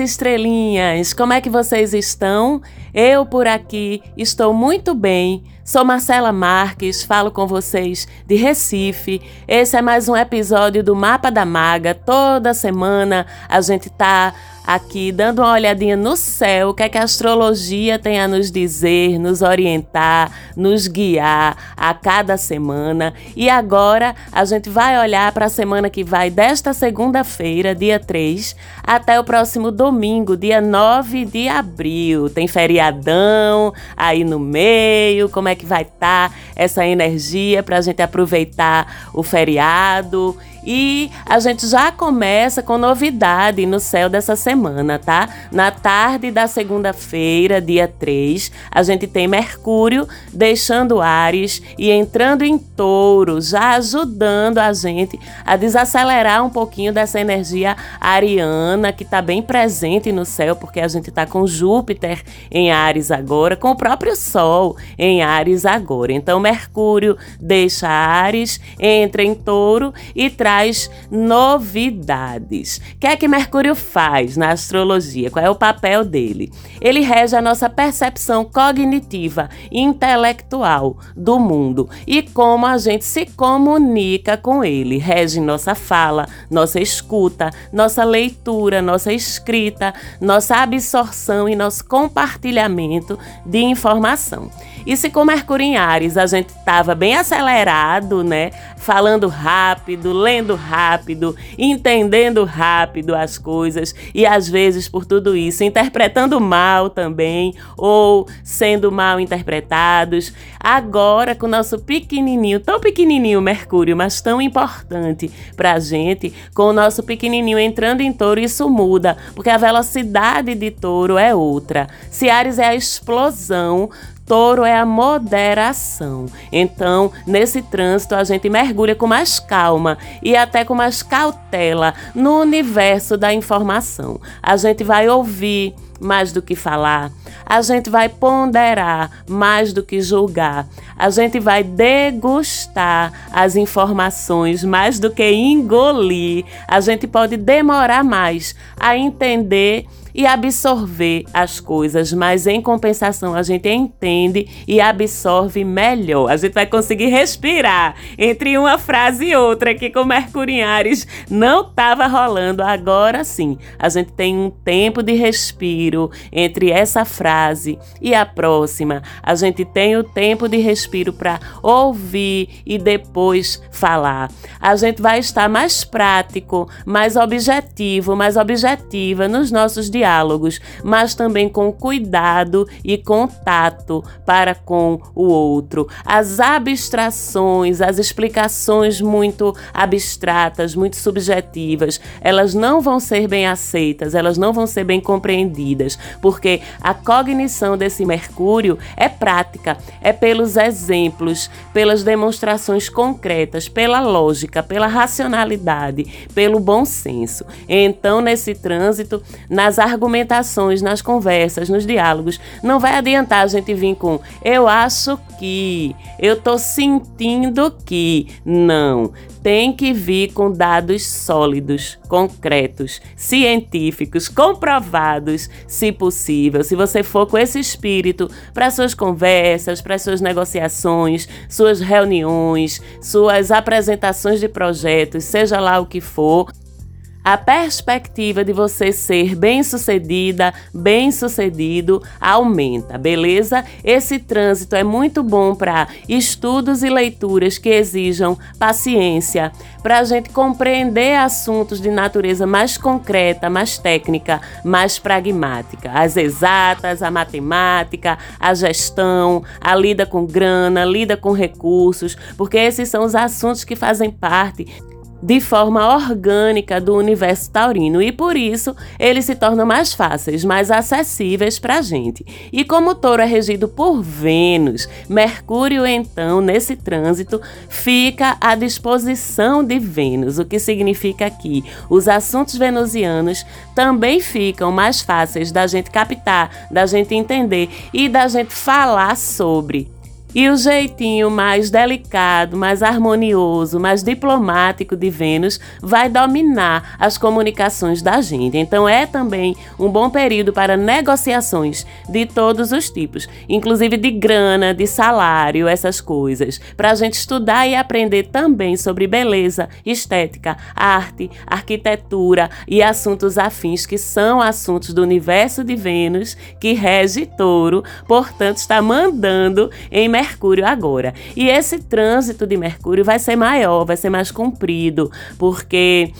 Estrelinhas, como é que vocês estão? Eu por aqui estou muito bem. Sou Marcela Marques, falo com vocês de Recife. Esse é mais um episódio do Mapa da Maga. Toda semana a gente tá aqui dando uma olhadinha no céu, o que é que a astrologia tem a nos dizer, nos orientar, nos guiar a cada semana. E agora a gente vai olhar para a semana que vai desta segunda-feira, dia 3, até o próximo domingo, dia 9 de abril. Tem feriadão aí no meio, como é que vai estar tá essa energia para a gente aproveitar o feriado e a gente já começa com novidade no céu dessa semana, tá? Na tarde da segunda-feira, dia 3, a gente tem Mercúrio deixando Ares e entrando em Touro, já ajudando a gente a desacelerar um pouquinho dessa energia ariana que está bem presente no céu, porque a gente está com Júpiter em Ares agora, com o próprio Sol em Ares agora. Então, Mercúrio deixa Ares, entra em Touro e traz traz novidades. O que é que Mercúrio faz na astrologia? Qual é o papel dele? Ele rege a nossa percepção cognitiva e intelectual do mundo e como a gente se comunica com ele. Rege nossa fala, nossa escuta, nossa leitura, nossa escrita, nossa absorção e nosso compartilhamento de informação. E se com Mercúrio em Ares a gente estava bem acelerado, né? Falando rápido, lendo rápido, entendendo rápido as coisas e às vezes por tudo isso interpretando mal também ou sendo mal interpretados. Agora com o nosso pequenininho, tão pequenininho Mercúrio, mas tão importante para a gente, com o nosso pequenininho entrando em Touro, isso muda, porque a velocidade de Touro é outra. Se Ares é a explosão, touro é a moderação. Então, nesse trânsito, a gente mergulha com mais calma e até com mais cautela no universo da informação. A gente vai ouvir mais do que falar, a gente vai ponderar mais do que julgar, a gente vai degustar as informações mais do que engolir, a gente pode demorar mais a entender e absorver as coisas, mas em compensação a gente entende e absorve melhor. A gente vai conseguir respirar entre uma frase e outra que com Mercúrio em Ares não estava rolando. Agora sim, a gente tem um tempo de respiro entre essa frase e a próxima. A gente tem o tempo de respiro para ouvir e depois falar. A gente vai estar mais prático, mais objetivo, mais objetiva nos nossos diálogos, mas também com cuidado e contato para com o outro. As abstrações, as explicações muito abstratas, muito subjetivas, elas não vão ser bem aceitas, elas não vão ser bem compreendidas, porque a cognição desse Mercúrio é prática, é pelos exemplos, pelas demonstrações concretas, pela lógica, pela racionalidade, pelo bom senso. Então, nesse trânsito, nas argumentações, nas conversas, nos diálogos. Não vai adiantar a gente vir com eu acho que, eu tô sentindo que. Não. Tem que vir com dados sólidos, concretos, científicos, comprovados, se possível. Se você for com esse espírito para suas conversas, para suas negociações, suas reuniões, suas apresentações de projetos, seja lá o que for, a perspectiva de você ser bem-sucedida, bem-sucedido aumenta, beleza? Esse trânsito é muito bom para estudos e leituras que exijam paciência, para a gente compreender assuntos de natureza mais concreta, mais técnica, mais pragmática. As exatas, a matemática, a gestão, a lida com grana, lida com recursos, porque esses são os assuntos que fazem parte de forma orgânica do universo taurino e por isso eles se tornam mais fáceis, mais acessíveis para a gente. E como o touro é regido por Vênus, Mercúrio então nesse trânsito fica à disposição de Vênus, o que significa que os assuntos venusianos também ficam mais fáceis da gente captar, da gente entender e da gente falar sobre. E o jeitinho mais delicado, mais harmonioso, mais diplomático de Vênus vai dominar as comunicações da gente. Então é também um bom período para negociações de todos os tipos, inclusive de grana, de salário, essas coisas, para a gente estudar e aprender também sobre beleza, estética, arte, arquitetura e assuntos afins que são assuntos do universo de Vênus que rege Touro, portanto está mandando em Mercúrio agora. E esse trânsito de Mercúrio vai ser maior, vai ser mais comprido, porque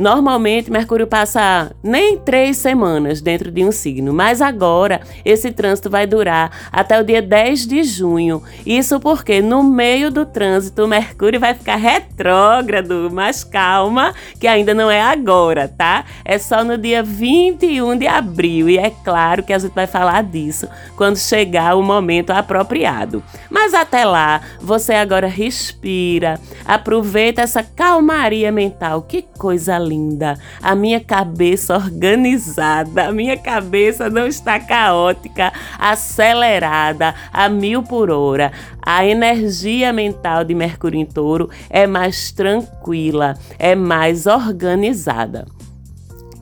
Normalmente, Mercúrio passa nem três semanas dentro de um signo, mas agora esse trânsito vai durar até o dia 10 de junho. Isso porque no meio do trânsito, Mercúrio vai ficar retrógrado, mas calma, que ainda não é agora, tá? É só no dia 21 de abril e é claro que a gente vai falar disso quando chegar o momento apropriado. Mas até lá, você agora respira, aproveita essa calmaria mental. Que coisa linda! Linda, a minha cabeça organizada, a minha cabeça não está caótica, acelerada a mil por hora. A energia mental de Mercúrio em Touro é mais tranquila, é mais organizada.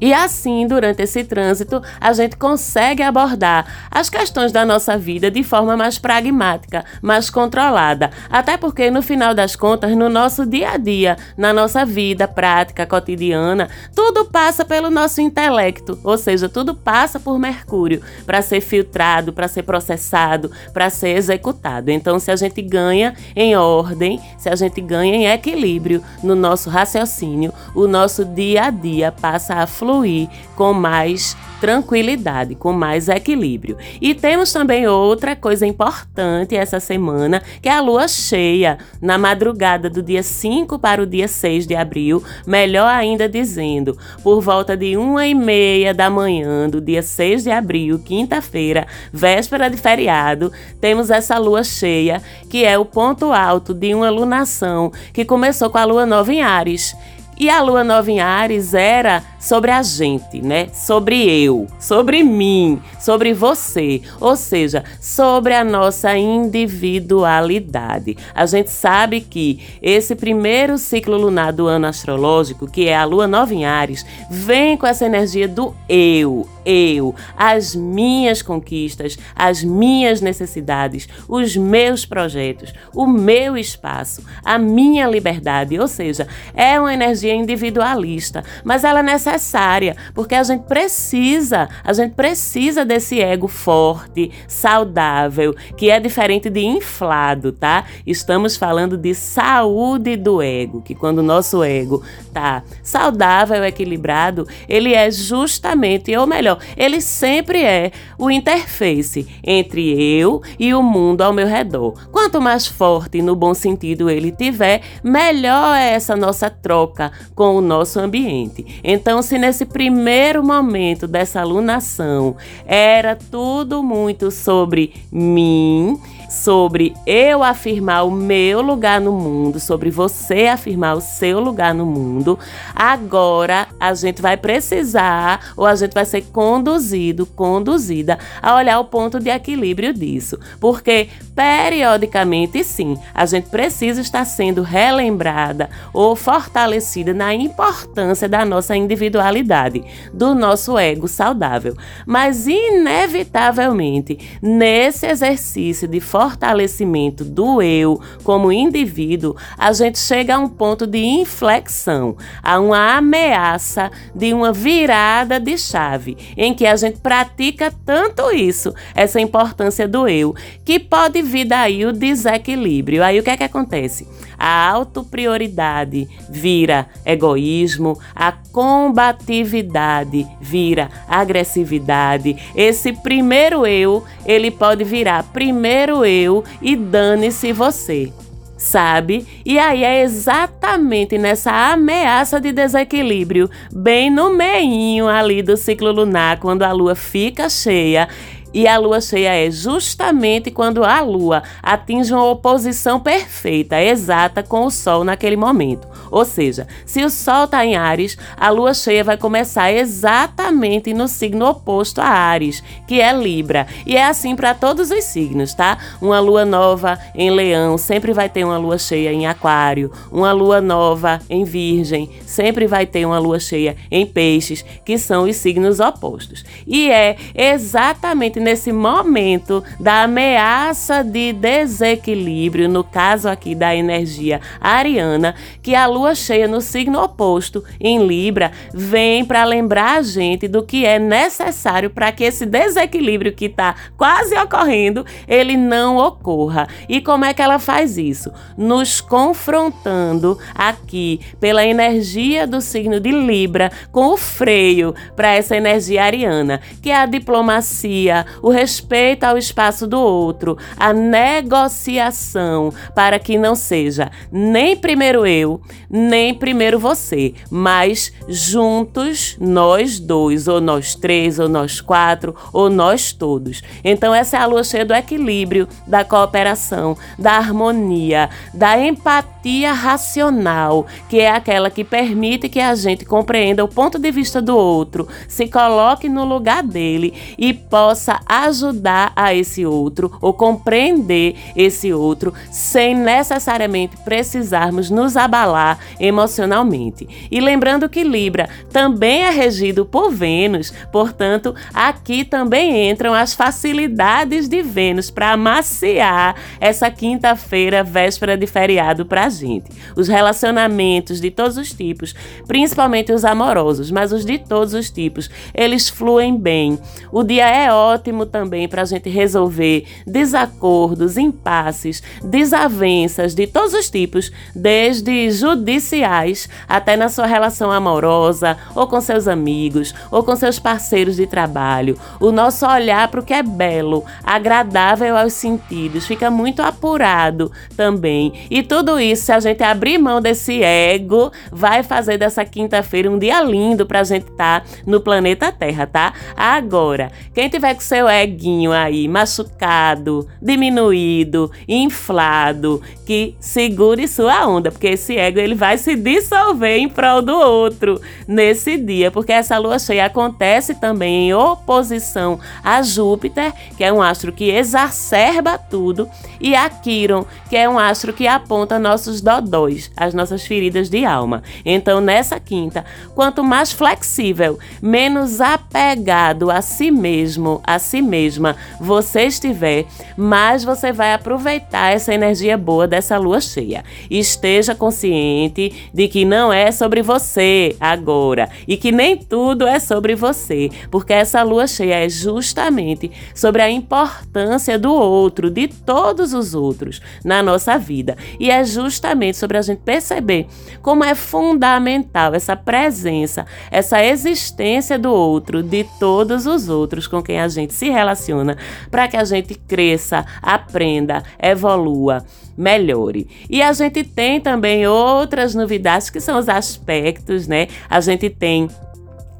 E assim, durante esse trânsito, a gente consegue abordar as questões da nossa vida de forma mais pragmática, mais controlada. Até porque, no final das contas, no nosso dia a dia, na nossa vida prática, cotidiana, tudo passa pelo nosso intelecto, ou seja, tudo passa por Mercúrio para ser filtrado, para ser processado, para ser executado. Então, se a gente ganha em ordem, se a gente ganha em equilíbrio no nosso raciocínio, o nosso dia a dia passa a fluir fluir com mais tranquilidade, com mais equilíbrio. E temos também outra coisa importante essa semana, que é a lua cheia, na madrugada do dia 5 para o dia 6 de abril, melhor ainda dizendo, por volta de uma e meia da manhã do dia 6 de abril, quinta-feira, véspera de feriado, temos essa lua cheia, que é o ponto alto de uma lunação que começou com a lua nova em Ares. E a lua nova em Ares era sobre a gente, né? Sobre eu, sobre mim, sobre você, ou seja, sobre a nossa individualidade. A gente sabe que esse primeiro ciclo lunar do ano astrológico, que é a lua nova em Ares, vem com essa energia do eu, eu, as minhas conquistas, as minhas necessidades, os meus projetos, o meu espaço, a minha liberdade, ou seja, é uma energia individualista, mas ela é necessária, porque a gente precisa, a gente precisa desse ego forte, saudável, que é diferente de inflado, tá? Estamos falando de saúde do ego, que quando o nosso ego tá saudável, equilibrado, ele é justamente, ou melhor, ele sempre é o interface entre eu e o mundo ao meu redor. Quanto mais forte no bom sentido ele tiver, melhor é essa nossa troca com o nosso ambiente. Então, se nesse primeiro momento dessa alunação era tudo muito sobre mim, sobre eu afirmar o meu lugar no mundo, sobre você afirmar o seu lugar no mundo, agora a gente vai precisar ou a gente vai ser conduzido, conduzida a olhar o ponto de equilíbrio disso. Porque periodicamente, sim, a gente precisa estar sendo relembrada ou fortalecida na importância da nossa individualidade, do nosso ego saudável. Mas, inevitavelmente, nesse exercício de fortalecimento do eu como indivíduo, a gente chega a um ponto de inflexão, a uma ameaça de uma virada de chave, em que a gente pratica tanto isso, essa importância do eu, que pode vir daí o desequilíbrio. Aí o que é que acontece? A autoprioridade vira egoísmo, a combatividade vira agressividade. Esse primeiro eu, ele pode virar primeiro eu e dane-se você sabe? E aí é exatamente nessa ameaça de desequilíbrio, bem no meinho ali do ciclo lunar, quando a lua fica cheia, E a lua cheia é justamente quando a lua atinge uma oposição perfeita, exata com o sol naquele momento. Ou seja, se o sol está em Ares, a lua cheia vai começar exatamente no signo oposto a Ares, que é Libra. E é assim para todos os signos, tá? Uma lua nova em Leão sempre vai ter uma lua cheia em Aquário, uma lua nova em Virgem sempre vai ter uma lua cheia em Peixes, que são os signos opostos. E é exatamente nesse momento da ameaça de desequilíbrio, no caso aqui da energia ariana, que a lua cheia no signo oposto, em Libra, vem para lembrar a gente do que é necessário para que esse desequilíbrio que está quase ocorrendo, ele não ocorra. E como é que ela faz isso? Nos confrontando aqui pela energia do signo de Libra com o freio para essa energia ariana, que é a diplomacia, o respeito ao espaço do outro, a negociação para que não seja nem primeiro eu, nem primeiro você, mas juntos nós dois, ou nós três, ou nós quatro, ou nós todos. Então, essa é a lua cheia do equilíbrio, da cooperação, da harmonia, da empatia racional, que é aquela que permite que a gente compreenda o ponto de vista do outro, se coloque no lugar dele e possa ajudar a esse outro ou compreender esse outro sem necessariamente precisarmos nos abalar emocionalmente. E lembrando que Libra também é regido por Vênus, portanto, aqui também entram as facilidades de Vênus para amaciar essa quinta-feira, véspera de feriado para a gente. Os relacionamentos de todos os tipos, principalmente os amorosos, mas os de todos os tipos, eles fluem bem. O dia é ótimo também para a gente resolver desacordos, impasses, desavenças de todos os tipos, desde judiciais até na sua relação amorosa, ou com seus amigos, ou com seus parceiros de trabalho. O nosso olhar para o que é belo, agradável aos sentidos, fica muito apurado também. E tudo isso, se a gente abrir mão desse ego, vai fazer dessa quinta-feira um dia lindo para a gente estar tá no planeta Terra, tá? Agora, quem tiver com seu eguinho aí machucado, diminuído, inflado, que segure sua onda, porque esse ego ele vai se dissolver em prol do outro nesse dia, porque essa lua cheia acontece também em oposição a Júpiter, que é um astro que exacerba tudo, e a Quiron, que é um astro que aponta nossos dodóis, as nossas feridas de alma. Então, nessa quinta, quanto mais flexível, menos apegado a si mesmo, a si mesma você estiver, mais você vai aproveitar essa energia boa dessa lua cheia. Esteja consciente de que não é sobre você agora e que nem tudo é sobre você, porque essa lua cheia é justamente sobre a importância do outro, de todos os outros na nossa vida. E é justamente sobre a gente perceber como é fundamental essa presença, essa existência do outro, de todos os outros com quem a gente se relaciona, para que a gente cresça, aprenda, evolua melhore. E a gente tem também outras novidades que são os aspectos, né? A gente tem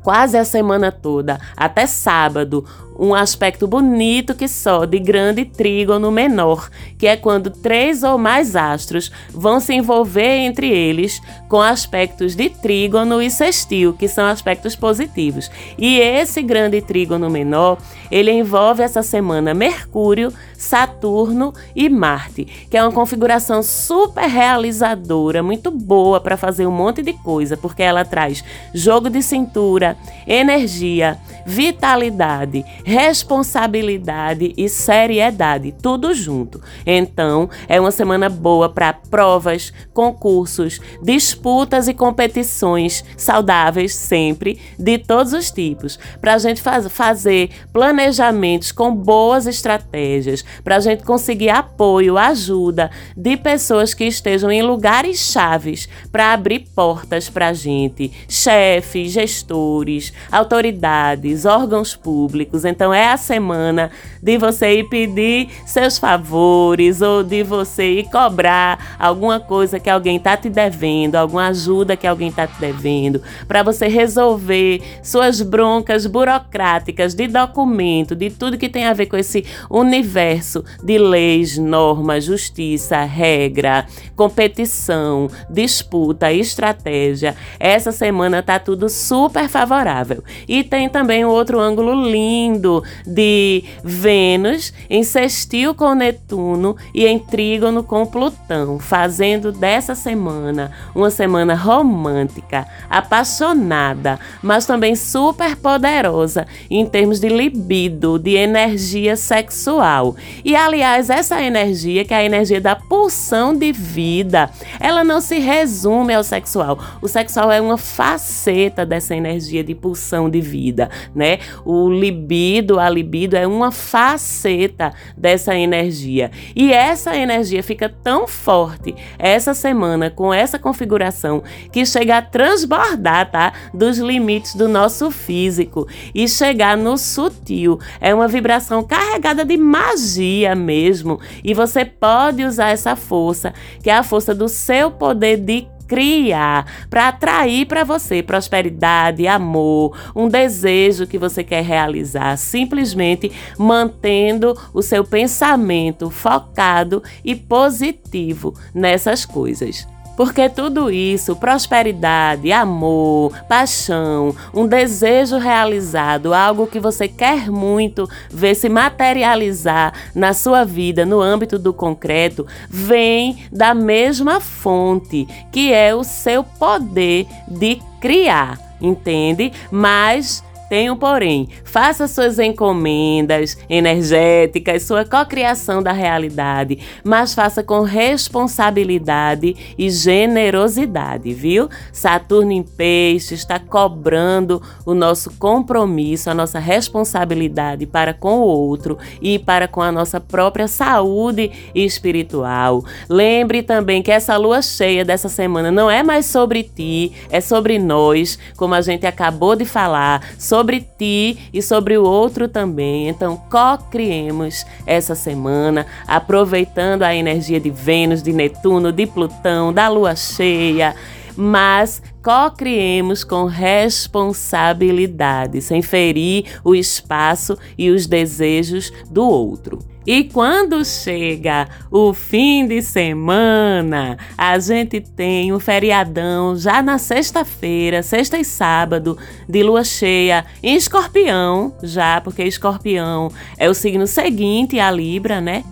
quase a semana toda, até sábado, um aspecto bonito que só de grande trígono menor, que é quando três ou mais astros vão se envolver entre eles com aspectos de trígono e sextil, que são aspectos positivos. E esse grande trígono menor, ele envolve essa semana Mercúrio, Saturno e Marte, que é uma configuração super realizadora, muito boa para fazer um monte de coisa, porque ela traz jogo de cintura, energia, vitalidade, responsabilidade e seriedade, tudo junto. Então, é uma semana boa para provas, concursos, disputas e competições saudáveis sempre, de todos os tipos, para a gente faz, fazer planejamentos com boas estratégias, para a gente conseguir apoio, ajuda de pessoas que estejam em lugares chaves para abrir portas para a gente, chefes, gestores, autoridades, órgãos públicos. Então, Então é a semana de você ir pedir seus favores ou de você ir cobrar alguma coisa que alguém tá te devendo, alguma ajuda que alguém tá te devendo, para você resolver suas broncas burocráticas de documento, de tudo que tem a ver com esse universo de leis, normas, justiça, regra, competição, disputa, estratégia. Essa semana tá tudo super favorável. E tem também um outro ângulo lindo de Vênus em sextil com Netuno e em trígono com Plutão, fazendo dessa semana uma semana romântica, apaixonada, mas também super poderosa em termos de libido, de energia sexual. E aliás, essa energia, que é a energia da pulsão de vida, ela não se resume ao sexual. O sexual é uma faceta dessa energia de pulsão de vida, né? O libido, a libido é uma faceta dessa energia. E essa energia fica tão forte essa semana com essa configuração que chega a transbordar, tá? Dos limites do nosso físico e chegar no sutil. É uma vibração carregada de magia mesmo. E você pode usar essa força, que é a força do seu poder de criar para atrair para você prosperidade, amor, um desejo que você quer realizar, simplesmente mantendo o seu pensamento focado e positivo nessas coisas. Porque tudo isso, prosperidade, amor, paixão, um desejo realizado, algo que você quer muito ver se materializar na sua vida, no âmbito do concreto, vem da mesma fonte, que é o seu poder de criar, entende? Mas um porém. Faça suas encomendas energéticas, sua cocriação da realidade, mas faça com responsabilidade e generosidade, viu? Saturno em peixe está cobrando o nosso compromisso, a nossa responsabilidade para com o outro e para com a nossa própria saúde espiritual. Lembre também que essa lua cheia dessa semana não é mais sobre ti, é sobre nós, como a gente acabou de falar, sobre sobre ti e sobre o outro também. Então, co-criemos essa semana, aproveitando a energia de Vênus, de Netuno, de Plutão, da lua cheia mas co-criemos com responsabilidade, sem ferir o espaço e os desejos do outro. E quando chega o fim de semana, a gente tem o feriadão já na sexta-feira, sexta e sábado, de lua cheia em escorpião, já, porque escorpião é o signo seguinte à Libra, né?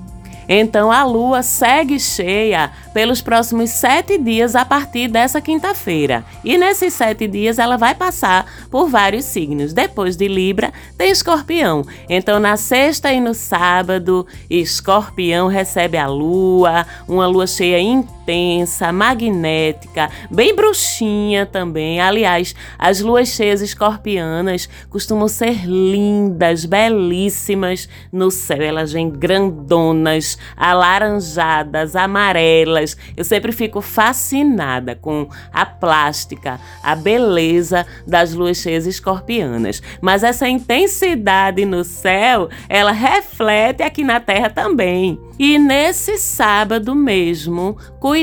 Então a lua segue cheia pelos próximos sete dias a partir dessa quinta-feira. E nesses sete dias ela vai passar por vários signos. Depois de Libra, tem Escorpião. Então na sexta e no sábado, Escorpião recebe a lua, uma lua cheia intensa, magnética, bem bruxinha também. Aliás, as luas cheias escorpianas costumam ser lindas, belíssimas no céu. Elas vêm grandonas alaranjadas, amarelas. Eu sempre fico fascinada com a plástica, a beleza das luas cheias escorpianas. Mas essa intensidade no céu, ela reflete aqui na Terra também. E nesse sábado mesmo, cuidado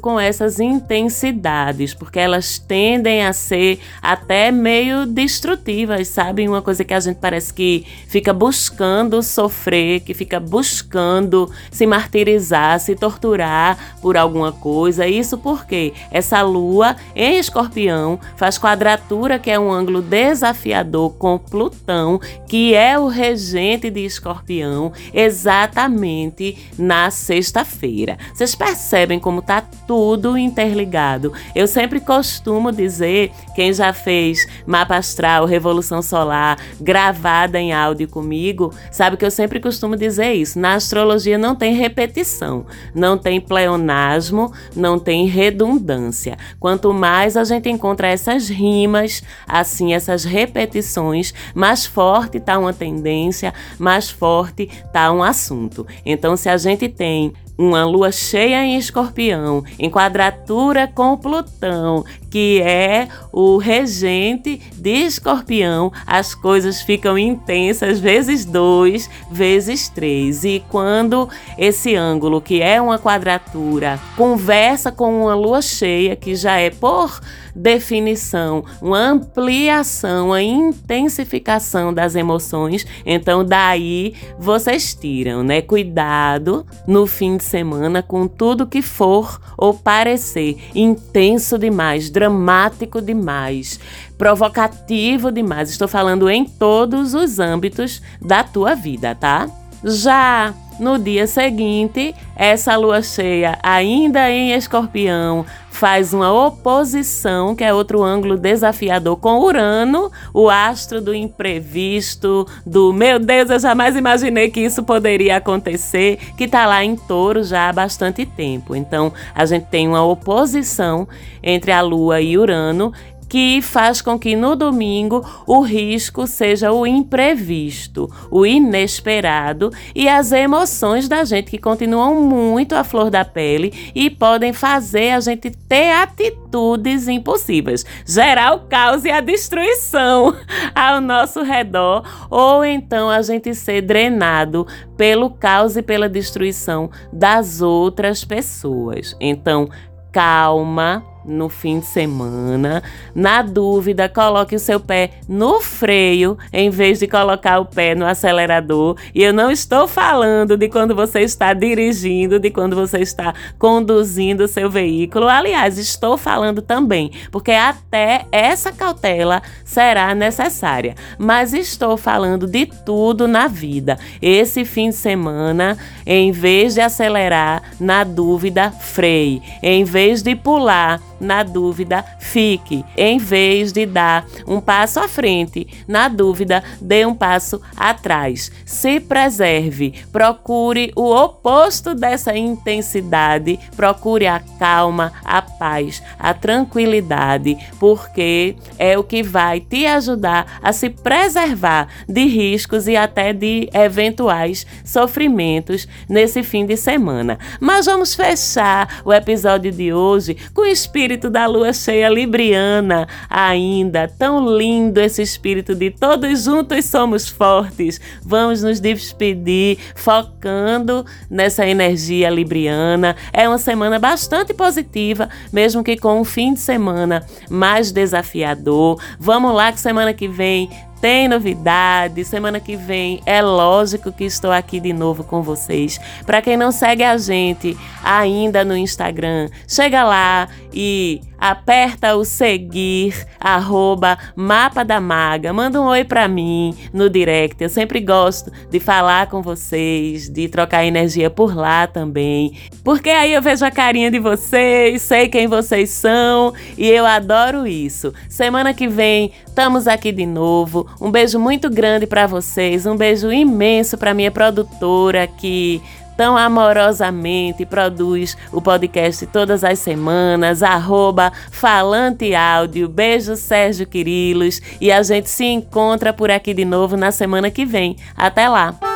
com essas intensidades, porque elas tendem a ser até meio destrutivas, sabe? Uma coisa que a gente parece que fica buscando sofrer, que fica buscando se martirizar, se torturar por alguma coisa. Isso porque essa lua em escorpião faz quadratura, que é um ângulo desafiador com Plutão, que é o regente de escorpião, exatamente na sexta-feira. Vocês percebem como tá tudo interligado. Eu sempre costumo dizer, quem já fez mapa astral, revolução solar, gravada em áudio comigo, sabe que eu sempre costumo dizer isso. Na astrologia não tem repetição, não tem pleonasmo, não tem redundância. Quanto mais a gente encontra essas rimas, assim, essas repetições, mais forte está uma tendência, mais forte está um assunto. Então, então, se a gente tem uma lua cheia em escorpião, em quadratura com Plutão, que é o regente de escorpião, as coisas ficam intensas vezes dois, vezes três. E quando esse ângulo, que é uma quadratura, conversa com uma lua cheia, que já é por definição, uma ampliação, uma intensificação das emoções, então daí vocês tiram, né? Cuidado no fim de semana com tudo que for ou parecer intenso demais, dramático demais, provocativo demais. Estou falando em todos os âmbitos da tua vida, tá? Já no dia seguinte, essa lua cheia, ainda em escorpião, faz uma oposição, que é outro ângulo desafiador, com Urano, o astro do imprevisto, do meu Deus, eu jamais imaginei que isso poderia acontecer, que está lá em touro já há bastante tempo. Então, a gente tem uma oposição entre a Lua e Urano que faz com que no domingo o risco seja o imprevisto, o inesperado e as emoções da gente que continuam muito à flor da pele e podem fazer a gente ter atitudes impossíveis, gerar o caos e a destruição ao nosso redor, ou então a gente ser drenado pelo caos e pela destruição das outras pessoas. Então, calma, no fim de semana. Na dúvida, coloque o seu pé no freio em vez de colocar o pé no acelerador. E eu não estou falando de quando você está dirigindo, de quando você está conduzindo o seu veículo. Aliás, estou falando também, porque até essa cautela será necessária. Mas estou falando de tudo na vida. Esse fim de semana, em vez de acelerar, na dúvida, freie. Em vez de pular, na dúvida, fique. Em vez de dar um passo à frente, na dúvida, dê um passo atrás. Se preserve, procure o oposto dessa intensidade, procure a calma, a paz, a tranquilidade, porque é o que vai te ajudar a se preservar de riscos e até de eventuais sofrimentos nesse fim de semana. Mas vamos fechar o episódio de hoje com o espírito espírito da lua cheia libriana ainda. Tão lindo esse espírito de todos juntos somos fortes. Vamos nos despedir focando nessa energia libriana. É uma semana bastante positiva, mesmo que com um fim de semana mais desafiador. Vamos lá que semana que vem tem novidade. Semana que vem é lógico que estou aqui de novo com vocês. Para quem não segue a gente ainda no Instagram, chega lá e aperta o seguir, arroba Mapa da Maga. Manda um oi para mim no direct. Eu sempre gosto de falar com vocês, de trocar energia por lá também. Porque aí eu vejo a carinha de vocês, sei quem vocês são e eu adoro isso. Semana que vem estamos aqui de novo. Um beijo muito grande para vocês, um beijo imenso para minha produtora que tão amorosamente produz o podcast todas as semanas, arroba Falante Áudio. Beijo, Sérgio Quirilos. E a gente se encontra por aqui de novo na semana que vem. Até lá!